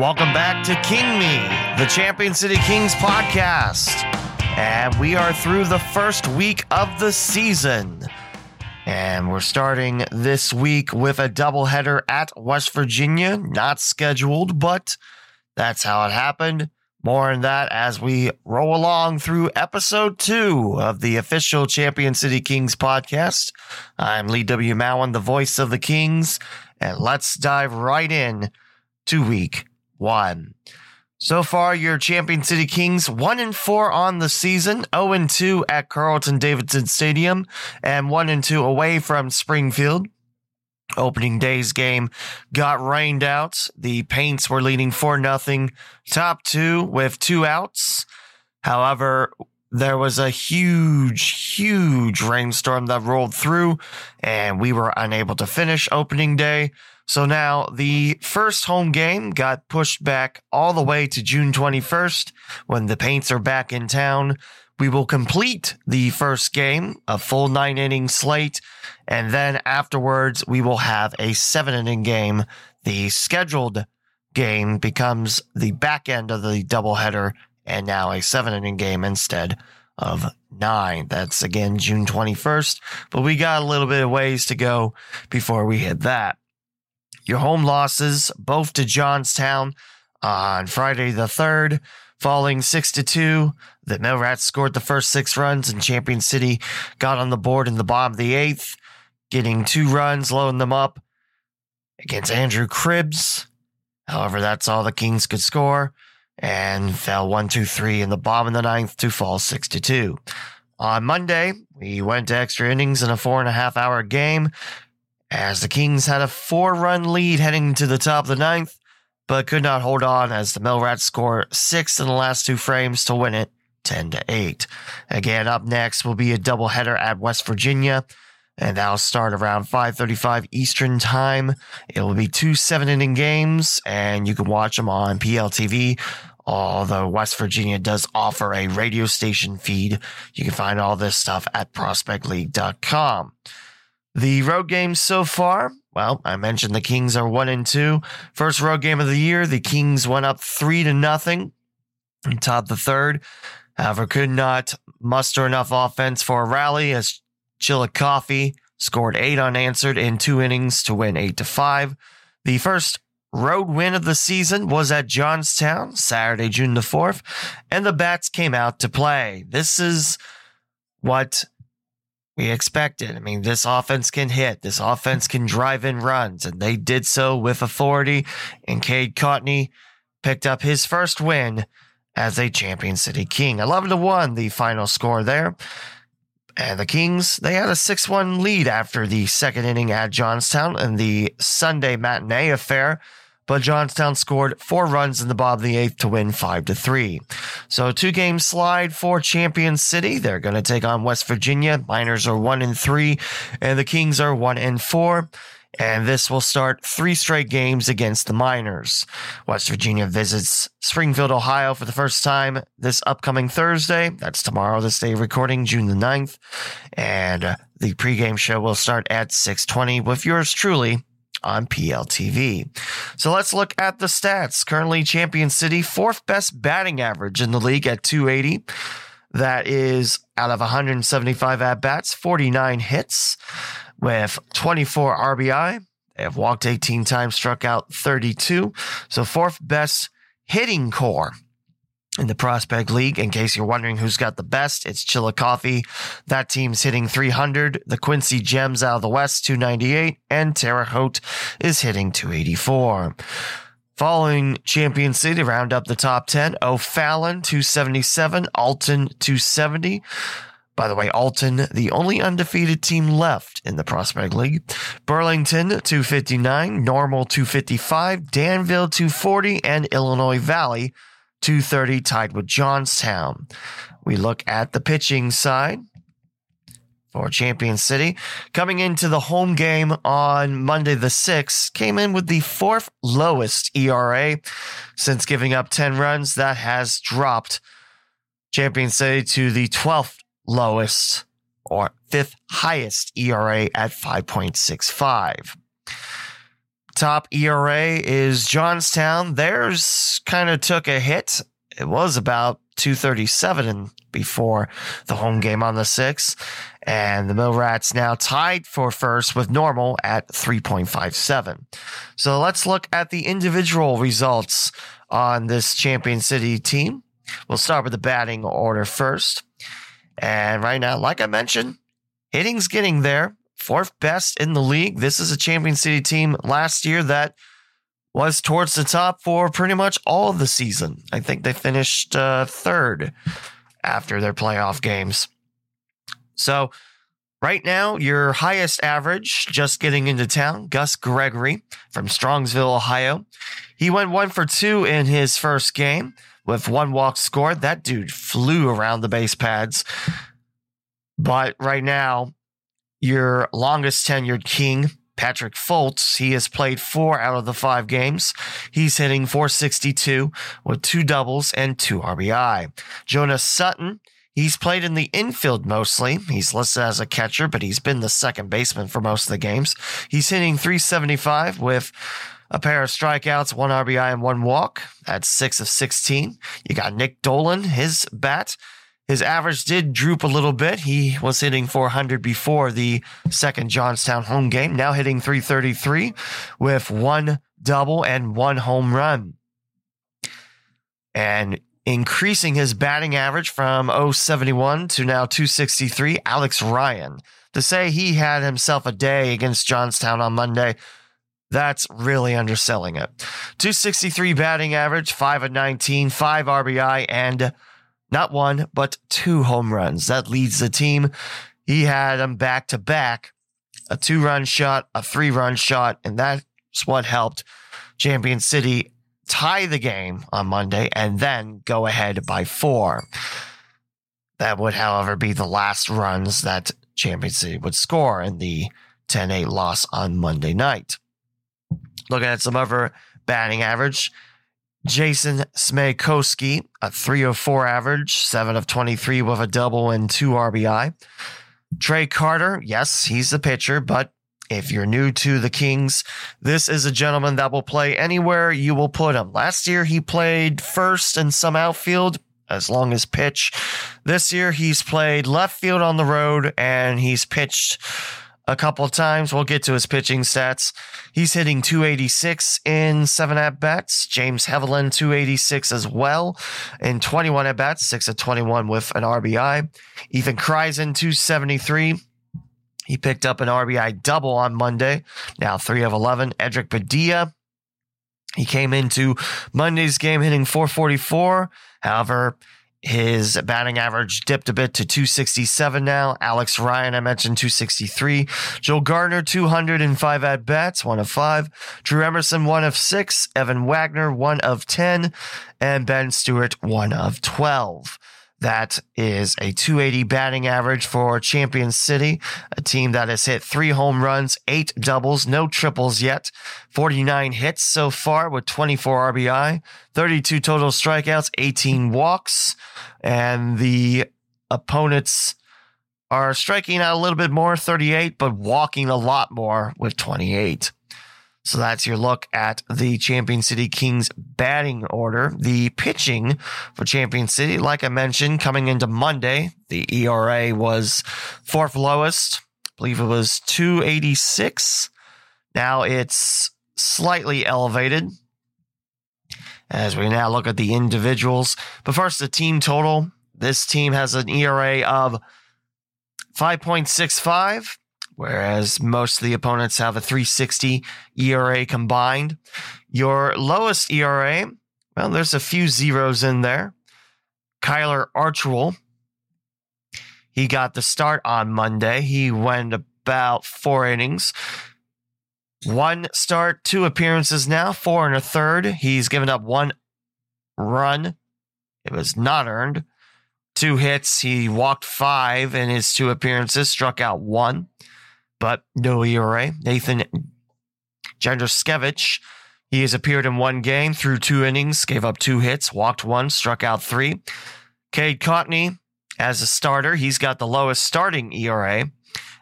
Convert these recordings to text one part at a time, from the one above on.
Welcome back to King Me, the Champion City Kings podcast. And we are through the first week of the season. And we're starting this week with a doubleheader at West Virginia, not scheduled, but that's how it happened. More on that as we roll along through episode two of the official Champion City Kings podcast. I'm Lee W. Mowen, the voice of the Kings, and let's dive right in to week one. So far, your Champion City Kings one and four on the season, 0 and 2 at Carlton Davidson Stadium, and one and two away from Springfield. Opening day's game got rained out. The Paints were leading 4 nothing, top two with two outs. However, there was a huge, huge rainstorm that rolled through, and we were unable to finish opening day. So now the first home game got pushed back all the way to June 21st when the Paints are back in town. We will complete the first game, a full nine inning slate, and then afterwards we will have a seven inning game. The scheduled game becomes the back end of the doubleheader and now a seven inning game instead of nine. That's again June 21st, but we got a little bit of ways to go before we hit that. Your home losses, both to Johnstown uh, on Friday the 3rd, falling 6 to 2. The Millrats scored the first six runs, and Champion City got on the board in the bottom of the eighth, getting two runs, loading them up against Andrew Cribbs. However, that's all the Kings could score and fell 1 2 3 in the bottom of the ninth to fall 6 to 2. On Monday, we went to extra innings in a four and a half hour game as the Kings had a four run lead heading to the top of the ninth, but could not hold on as the Millrats score six in the last two frames to win it 10 to 8. Again, up next will be a doubleheader at West Virginia, and that'll start around 5:35 Eastern Time. It will be two seven-inning games, and you can watch them on PLTV. Although West Virginia does offer a radio station feed, you can find all this stuff at prospectleague.com. The road games so far, well, I mentioned the Kings are one and two. First road game of the year, the Kings went up three to nothing and top the third. However, could not muster enough offense for a rally as Chillicothe scored eight unanswered in two innings to win eight to five. The first road win of the season was at Johnstown Saturday, June the 4th, and the Bats came out to play. This is what we expected. I mean, this offense can hit, this offense can drive in runs, and they did so with authority. And Cade Cotney picked up his first win as a Champion City King. 11 to 1, the final score there. And the Kings, they had a 6 1 lead after the second inning at Johnstown in the Sunday matinee affair but Johnstown scored four runs in the bottom of the eighth to win five to three. So two game slide for Champion City. They're going to take on West Virginia. Miners are one and three, and the Kings are one and four. And this will start three straight games against the Miners. West Virginia visits Springfield, Ohio for the first time this upcoming Thursday. That's tomorrow, this day of recording, June the 9th. And the pregame show will start at 620 with yours truly, on PLTV. So let's look at the stats. Currently, Champion City, fourth best batting average in the league at 280. That is out of 175 at bats, 49 hits with 24 RBI. They have walked 18 times, struck out 32. So, fourth best hitting core in the Prospect League. In case you're wondering who's got the best, it's Chillicothe. That team's hitting 300. The Quincy Gems out of the West, 298. And Terre Haute is hitting 284. Following Champion City, round up the top 10. O'Fallon, 277. Alton, 270. By the way, Alton, the only undefeated team left in the Prospect League. Burlington, 259. Normal, 255. Danville, 240. And Illinois Valley, 230 tied with Johnstown. We look at the pitching side for Champion City. Coming into the home game on Monday the 6th, came in with the fourth lowest ERA since giving up 10 runs. That has dropped Champion City to the 12th lowest or fifth highest ERA at 5.65. top ERA is Johnstown. Theirs kind of took a hit. It was about 237 before the home game on the 6th. And the Mill Rats now tied for first with normal at 3.57. So let's look at the individual results on this Champion City team. We'll start with the batting order first. And right now, like I mentioned, hitting's getting there. Fourth best in the league. This is a Champion City team last year that was towards the top for pretty much all of the season. I think they finished uh, third after their playoff games. So, right now, your highest average just getting into town, Gus Gregory from Strongsville, Ohio. He went one for two in his first game with one walk scored. That dude flew around the base pads. But right now, your longest tenured king, Patrick Foltz, he has played four out of the five games. He's hitting 462 with two doubles and two RBI. Jonas Sutton, he's played in the infield mostly. He's listed as a catcher, but he's been the second baseman for most of the games. He's hitting 375 with a pair of strikeouts, one RBI, and one walk. That's six of 16. You got Nick Dolan, his bat. His average did droop a little bit. He was hitting 400 before the second Johnstown home game, now hitting 333 with one double and one home run. And increasing his batting average from 071 to now 263, Alex Ryan. To say he had himself a day against Johnstown on Monday that's really underselling it. 263 batting average, 5 of 19, 5 RBI, and not one, but two home runs. That leads the team. He had them back to back a two run shot, a three run shot, and that's what helped Champion City tie the game on Monday and then go ahead by four. That would, however, be the last runs that Champion City would score in the 10 8 loss on Monday night. Looking at some other batting average. Jason Smejkowski, a 304 average, 7 of 23 with a double and 2 RBI. Trey Carter, yes, he's the pitcher, but if you're new to the Kings, this is a gentleman that will play anywhere you will put him. Last year, he played first in some outfield as long as pitch. This year, he's played left field on the road and he's pitched a couple times. We'll get to his pitching stats. He's hitting 286 in seven at bats. James Heveland, 286 as well in 21 at bats, six of 21 with an RBI. Ethan Kreisen, 273. He picked up an RBI double on Monday. Now three of 11. Edric Padilla. He came into Monday's game hitting 444. However, his batting average dipped a bit to 267 now. Alex Ryan, I mentioned 263. Joe Gardner, 205 at bats, one of five. Drew Emerson, one of six. Evan Wagner, one of 10. And Ben Stewart, one of 12. That is a 280 batting average for Champion City, a team that has hit three home runs, eight doubles, no triples yet, 49 hits so far with 24 RBI, 32 total strikeouts, 18 walks, and the opponents are striking out a little bit more, 38, but walking a lot more with 28. So that's your look at the Champion City Kings batting order. The pitching for Champion City, like I mentioned, coming into Monday, the ERA was fourth lowest. I believe it was 286. Now it's slightly elevated as we now look at the individuals. But first, the team total. This team has an ERA of 5.65 whereas most of the opponents have a 360 ERA combined. Your lowest ERA, well, there's a few zeros in there. Kyler Archwell, he got the start on Monday. He went about four innings. One start, two appearances now, four and a third. He's given up one run. It was not earned. Two hits. He walked five in his two appearances, struck out one but no ERA. Nathan Jandruszkiewicz, he has appeared in one game through two innings, gave up two hits, walked one, struck out three. Cade Cotney, as a starter, he's got the lowest starting ERA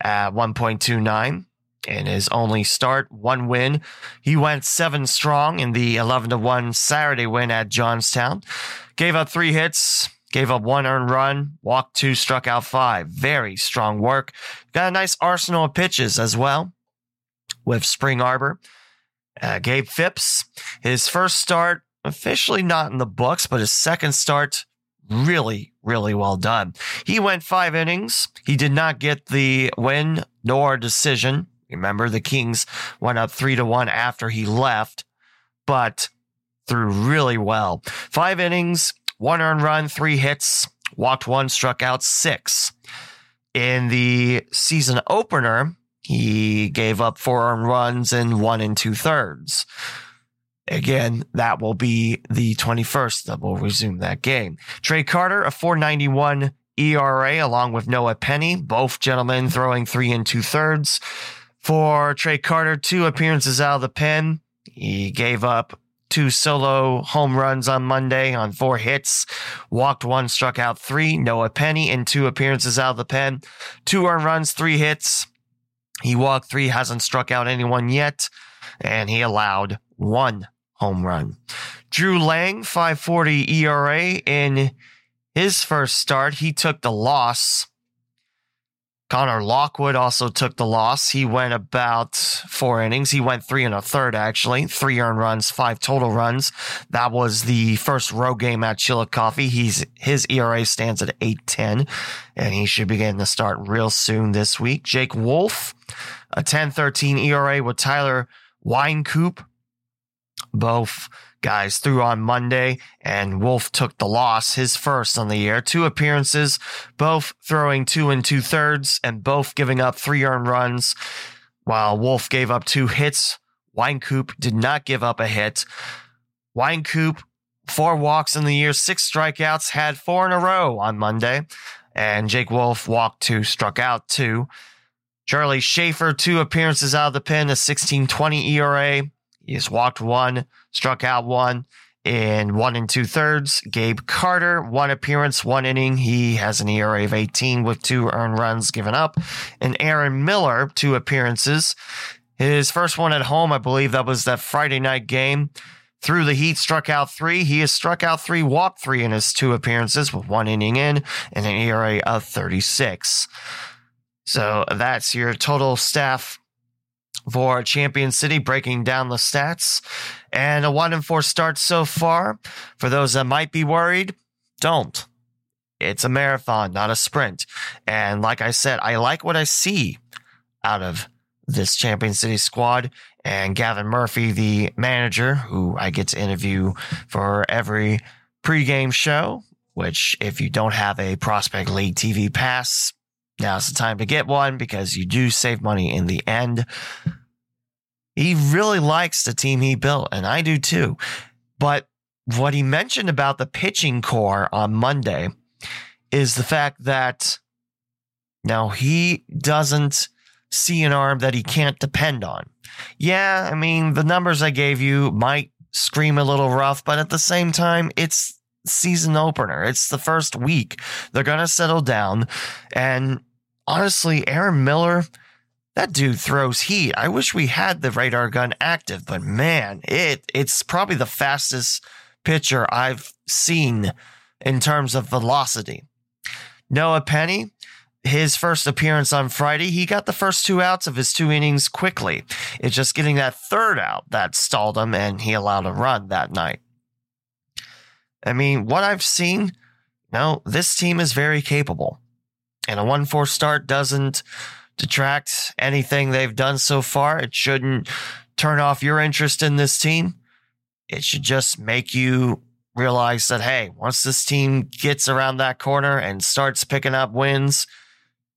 at 1.29. in his only start, one win. He went seven strong in the 11 to 1 Saturday win at Johnstown. Gave up three hits, gave up one earned run, walked two, struck out five. Very strong work. Got a nice arsenal of pitches as well with Spring Arbor. Uh, Gabe Phipps, his first start officially not in the books, but his second start really, really well done. He went five innings. He did not get the win nor decision. Remember, the Kings went up three to one after he left, but threw really well. Five innings, one earned run, three hits, walked one, struck out six. In the season opener, he gave up four earned runs and one and two thirds. Again, that will be the 21st that will resume that game. Trey Carter, a 491 ERA, along with Noah Penny, both gentlemen throwing three and two thirds. For Trey Carter, two appearances out of the pen. He gave up two solo home runs on Monday on four hits, walked one, struck out three. Noah Penny in two appearances out of the pen, two earned runs, three hits. He walked three, hasn't struck out anyone yet, and he allowed one home run. Drew Lang, 540 ERA in his first start. He took the loss. Connor Lockwood also took the loss. He went about four innings. He went three and a third, actually. Three earned runs, five total runs. That was the first road game at Chillicothe. He's, his ERA stands at 810, and he should be getting to start real soon this week. Jake Wolf, a 1013 ERA with Tyler Wynkoop. Both guys threw on Monday, and Wolf took the loss, his first on the year. Two appearances, both throwing two and two thirds, and both giving up three earned runs, while Wolf gave up two hits. Wynkoop did not give up a hit. Wynkoop, four walks in the year, six strikeouts, had four in a row on Monday, and Jake Wolf walked two, struck out two. Charlie Schaefer, two appearances out of the pen, a 1620 ERA. He's walked one, struck out one in one and two thirds. Gabe Carter, one appearance, one inning. He has an ERA of 18 with two earned runs given up. And Aaron Miller, two appearances. His first one at home, I believe that was that Friday night game. Through the heat, struck out three. He has struck out three, walked three in his two appearances with one inning in and an ERA of 36. So that's your total staff for Champion City, breaking down the stats. And a one and four start so far. For those that might be worried, don't. It's a marathon, not a sprint. And like I said, I like what I see out of this Champion City squad. And Gavin Murphy, the manager, who I get to interview for every pregame show, which if you don't have a Prospect League TV pass, now's the time to get one because you do save money in the end. He really likes the team he built, and I do too. But what he mentioned about the pitching core on Monday is the fact that now he doesn't see an arm that he can't depend on. Yeah, I mean, the numbers I gave you might scream a little rough, but at the same time, it's season opener. It's the first week. They're going to settle down. And honestly, Aaron Miller, that dude throws heat. I wish we had the radar gun active, but man, it it's probably the fastest pitcher I've seen in terms of velocity. Noah Penny, his first appearance on Friday, he got the first two outs of his two innings quickly. It's just getting that third out that stalled him and he allowed a run that night. I mean, what I've seen, no, this team is very capable. And a 1 4 start doesn't detract anything they've done so far. It shouldn't turn off your interest in this team. It should just make you realize that, hey, once this team gets around that corner and starts picking up wins,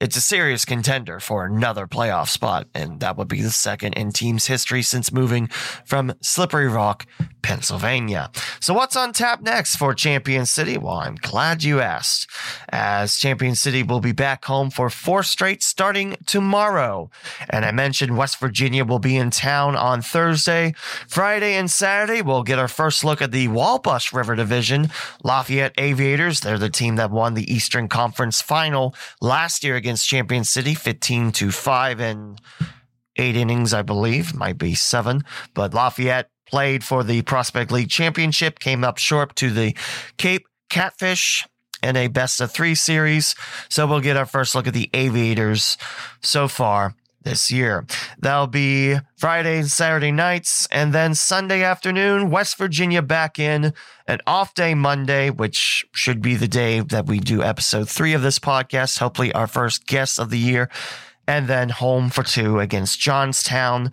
it's a serious contender for another playoff spot, and that would be the second in team's history since moving from Slippery Rock, Pennsylvania. So, what's on tap next for Champion City? Well, I'm glad you asked, as Champion City will be back home for four straight starting tomorrow. And I mentioned West Virginia will be in town on Thursday. Friday and Saturday, we'll get our first look at the Wabash River Division. Lafayette Aviators, they're the team that won the Eastern Conference final last year against Champion City, 15 to 5. And eight innings, I believe, might be seven. But Lafayette played for the Prospect League Championship, came up short to the Cape Catfish in a best of three series. So we'll get our first look at the Aviators so far this year. That'll be Friday and Saturday nights, and then Sunday afternoon, West Virginia back in, an off day Monday, which should be the day that we do episode three of this podcast, hopefully our first guest of the year, and then home for two against Johnstown,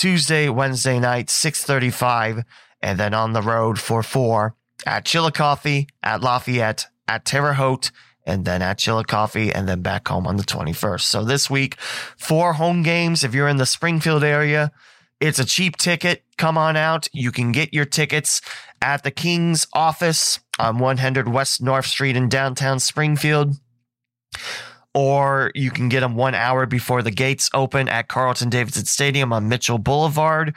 Tuesday, Wednesday night, 635, and then on the road for four at Chillicothe, at Lafayette, at Terre Haute, and then at Chillicothe, and then back home on the 21st. So this week, four home games. If you're in the Springfield area, it's a cheap ticket. Come on out. You can get your tickets at the King's office on 100 West North Street in downtown Springfield. Or you can get them one hour before the gates open at Carlton Davidson Stadium on Mitchell Boulevard.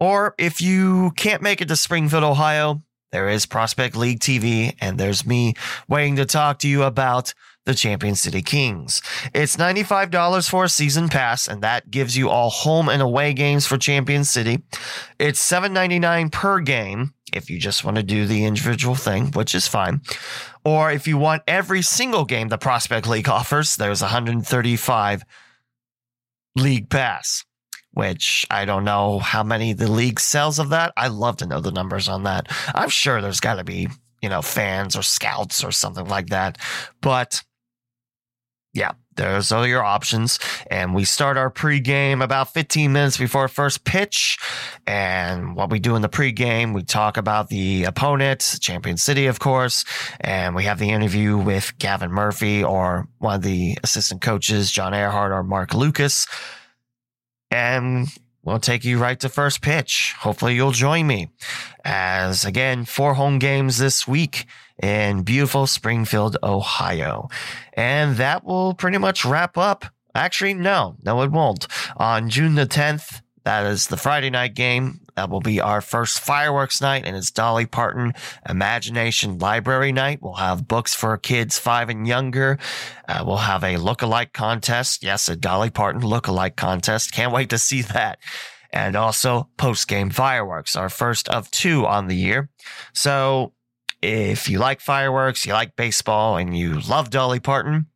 Or if you can't make it to Springfield, Ohio, there is Prospect League TV, and there's me waiting to talk to you about the Champion City Kings. It's $95 for a season pass, and that gives you all home and away games for Champion City. It's $7.99 per game if you just want to do the individual thing, which is fine. Or if you want every single game the Prospect League offers, there's 135 league pass which I don't know how many the league sells of that. I love to know the numbers on that. I'm sure there's got to be, you know, fans or scouts or something like that. But yeah, those are your options. And we start our pregame about 15 minutes before first pitch. And what we do in the pregame, we talk about the opponent, Champion City, of course. And we have the interview with Gavin Murphy or one of the assistant coaches, John Earhart or Mark Lucas and we'll take you right to first pitch. Hopefully, you'll join me. As again, four home games this week in beautiful Springfield, Ohio. And that will pretty much wrap up. Actually, no, no, it won't. On June the 10th, that is the Friday night game. That will be our first fireworks night, and it's Dolly Parton Imagination Library Night. We'll have books for kids five and younger. Uh, we'll have a look-alike contest. Yes, a Dolly Parton look-alike contest. Can't wait to see that. And also post-game fireworks, our first of two on the year. So if you like fireworks, you like baseball, and you love Dolly Parton,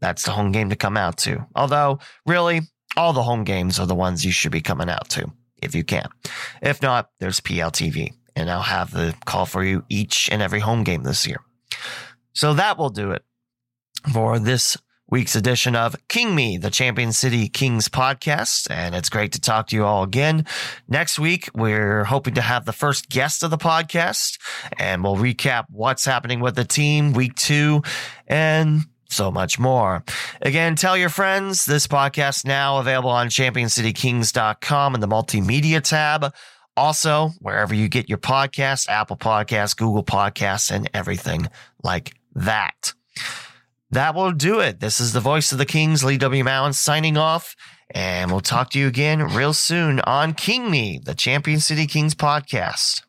that's the home game to come out to. Although, really, all the home games are the ones you should be coming out to if you can. If not, there's PLTV, and I'll have the call for you each and every home game this year. So that will do it for this week's edition of King Me, the Champion City Kings podcast. And it's great to talk to you all again. Next week, we're hoping to have the first guest of the podcast and we'll recap what's happening with the team week two and so much more. Again, tell your friends this podcast now available on championcitykings.com in the multimedia tab. Also, wherever you get your podcasts, Apple Podcasts, Google Podcasts, and everything like that. That will do it. This is the voice of the Kings, Lee W. Mowen, signing off. And we'll talk to you again real soon on King Me, the Champion City Kings podcast.